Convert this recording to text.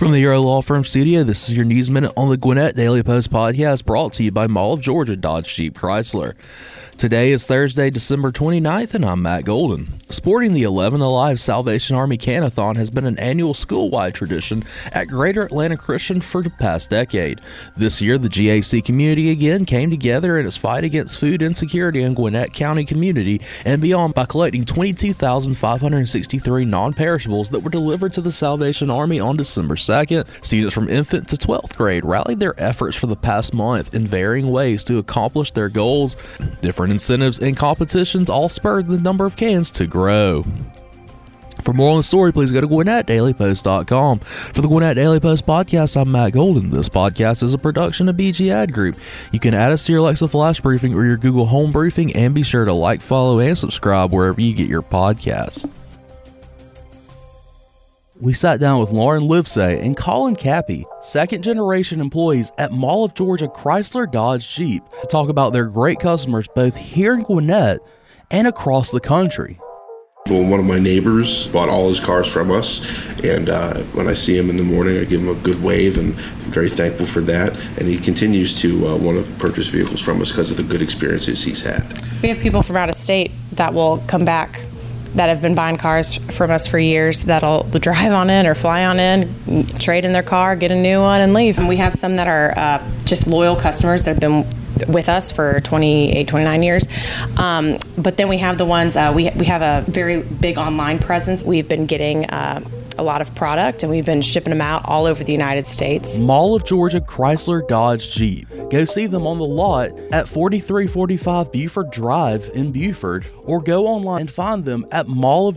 From the Euro Law Firm studio, this is your News Minute on the Gwinnett Daily Post podcast brought to you by Mall of Georgia Dodge Jeep Chrysler. Today is Thursday, December 29th, and I'm Matt Golden. Sporting the 11 Alive Salvation Army Canathon has been an annual school-wide tradition at Greater Atlanta Christian for the past decade. This year, the GAC community again came together in its fight against food insecurity in Gwinnett County community and beyond by collecting 22,563 non-perishables that were delivered to the Salvation Army on December 2nd. Students from infant to 12th grade rallied their efforts for the past month in varying ways to accomplish their goals. Different incentives and competitions all spurred the number of cans to grow. For more on the story, please go to GwinnettDailyPost.com. For the Gwinnett Daily Post podcast, I'm Matt Golden. This podcast is a production of BG Ad Group. You can add us to your Alexa Flash Briefing or your Google Home Briefing, and be sure to like, follow, and subscribe wherever you get your podcasts. We sat down with Lauren Livesay and Colin Cappy, second generation employees at Mall of Georgia Chrysler Dodge Jeep, to talk about their great customers both here in Gwinnett and across the country. Well, one of my neighbors bought all his cars from us, and uh, when I see him in the morning, I give him a good wave, and I'm very thankful for that. And he continues to uh, want to purchase vehicles from us because of the good experiences he's had. We have people from out of state that will come back that have been buying cars from us for years that'll drive on in or fly on in, trade in their car, get a new one, and leave. And we have some that are uh, just loyal customers that have been with us for 28, 29 years. Um, but then we have the ones, uh, we, we have a very big online presence. We've been getting uh, a lot of product and we've been shipping them out all over the United States. Mall of Georgia Chrysler Dodge Jeep. Go see them on the lot at 4345 Buford Drive in Buford or go online and find them at Mall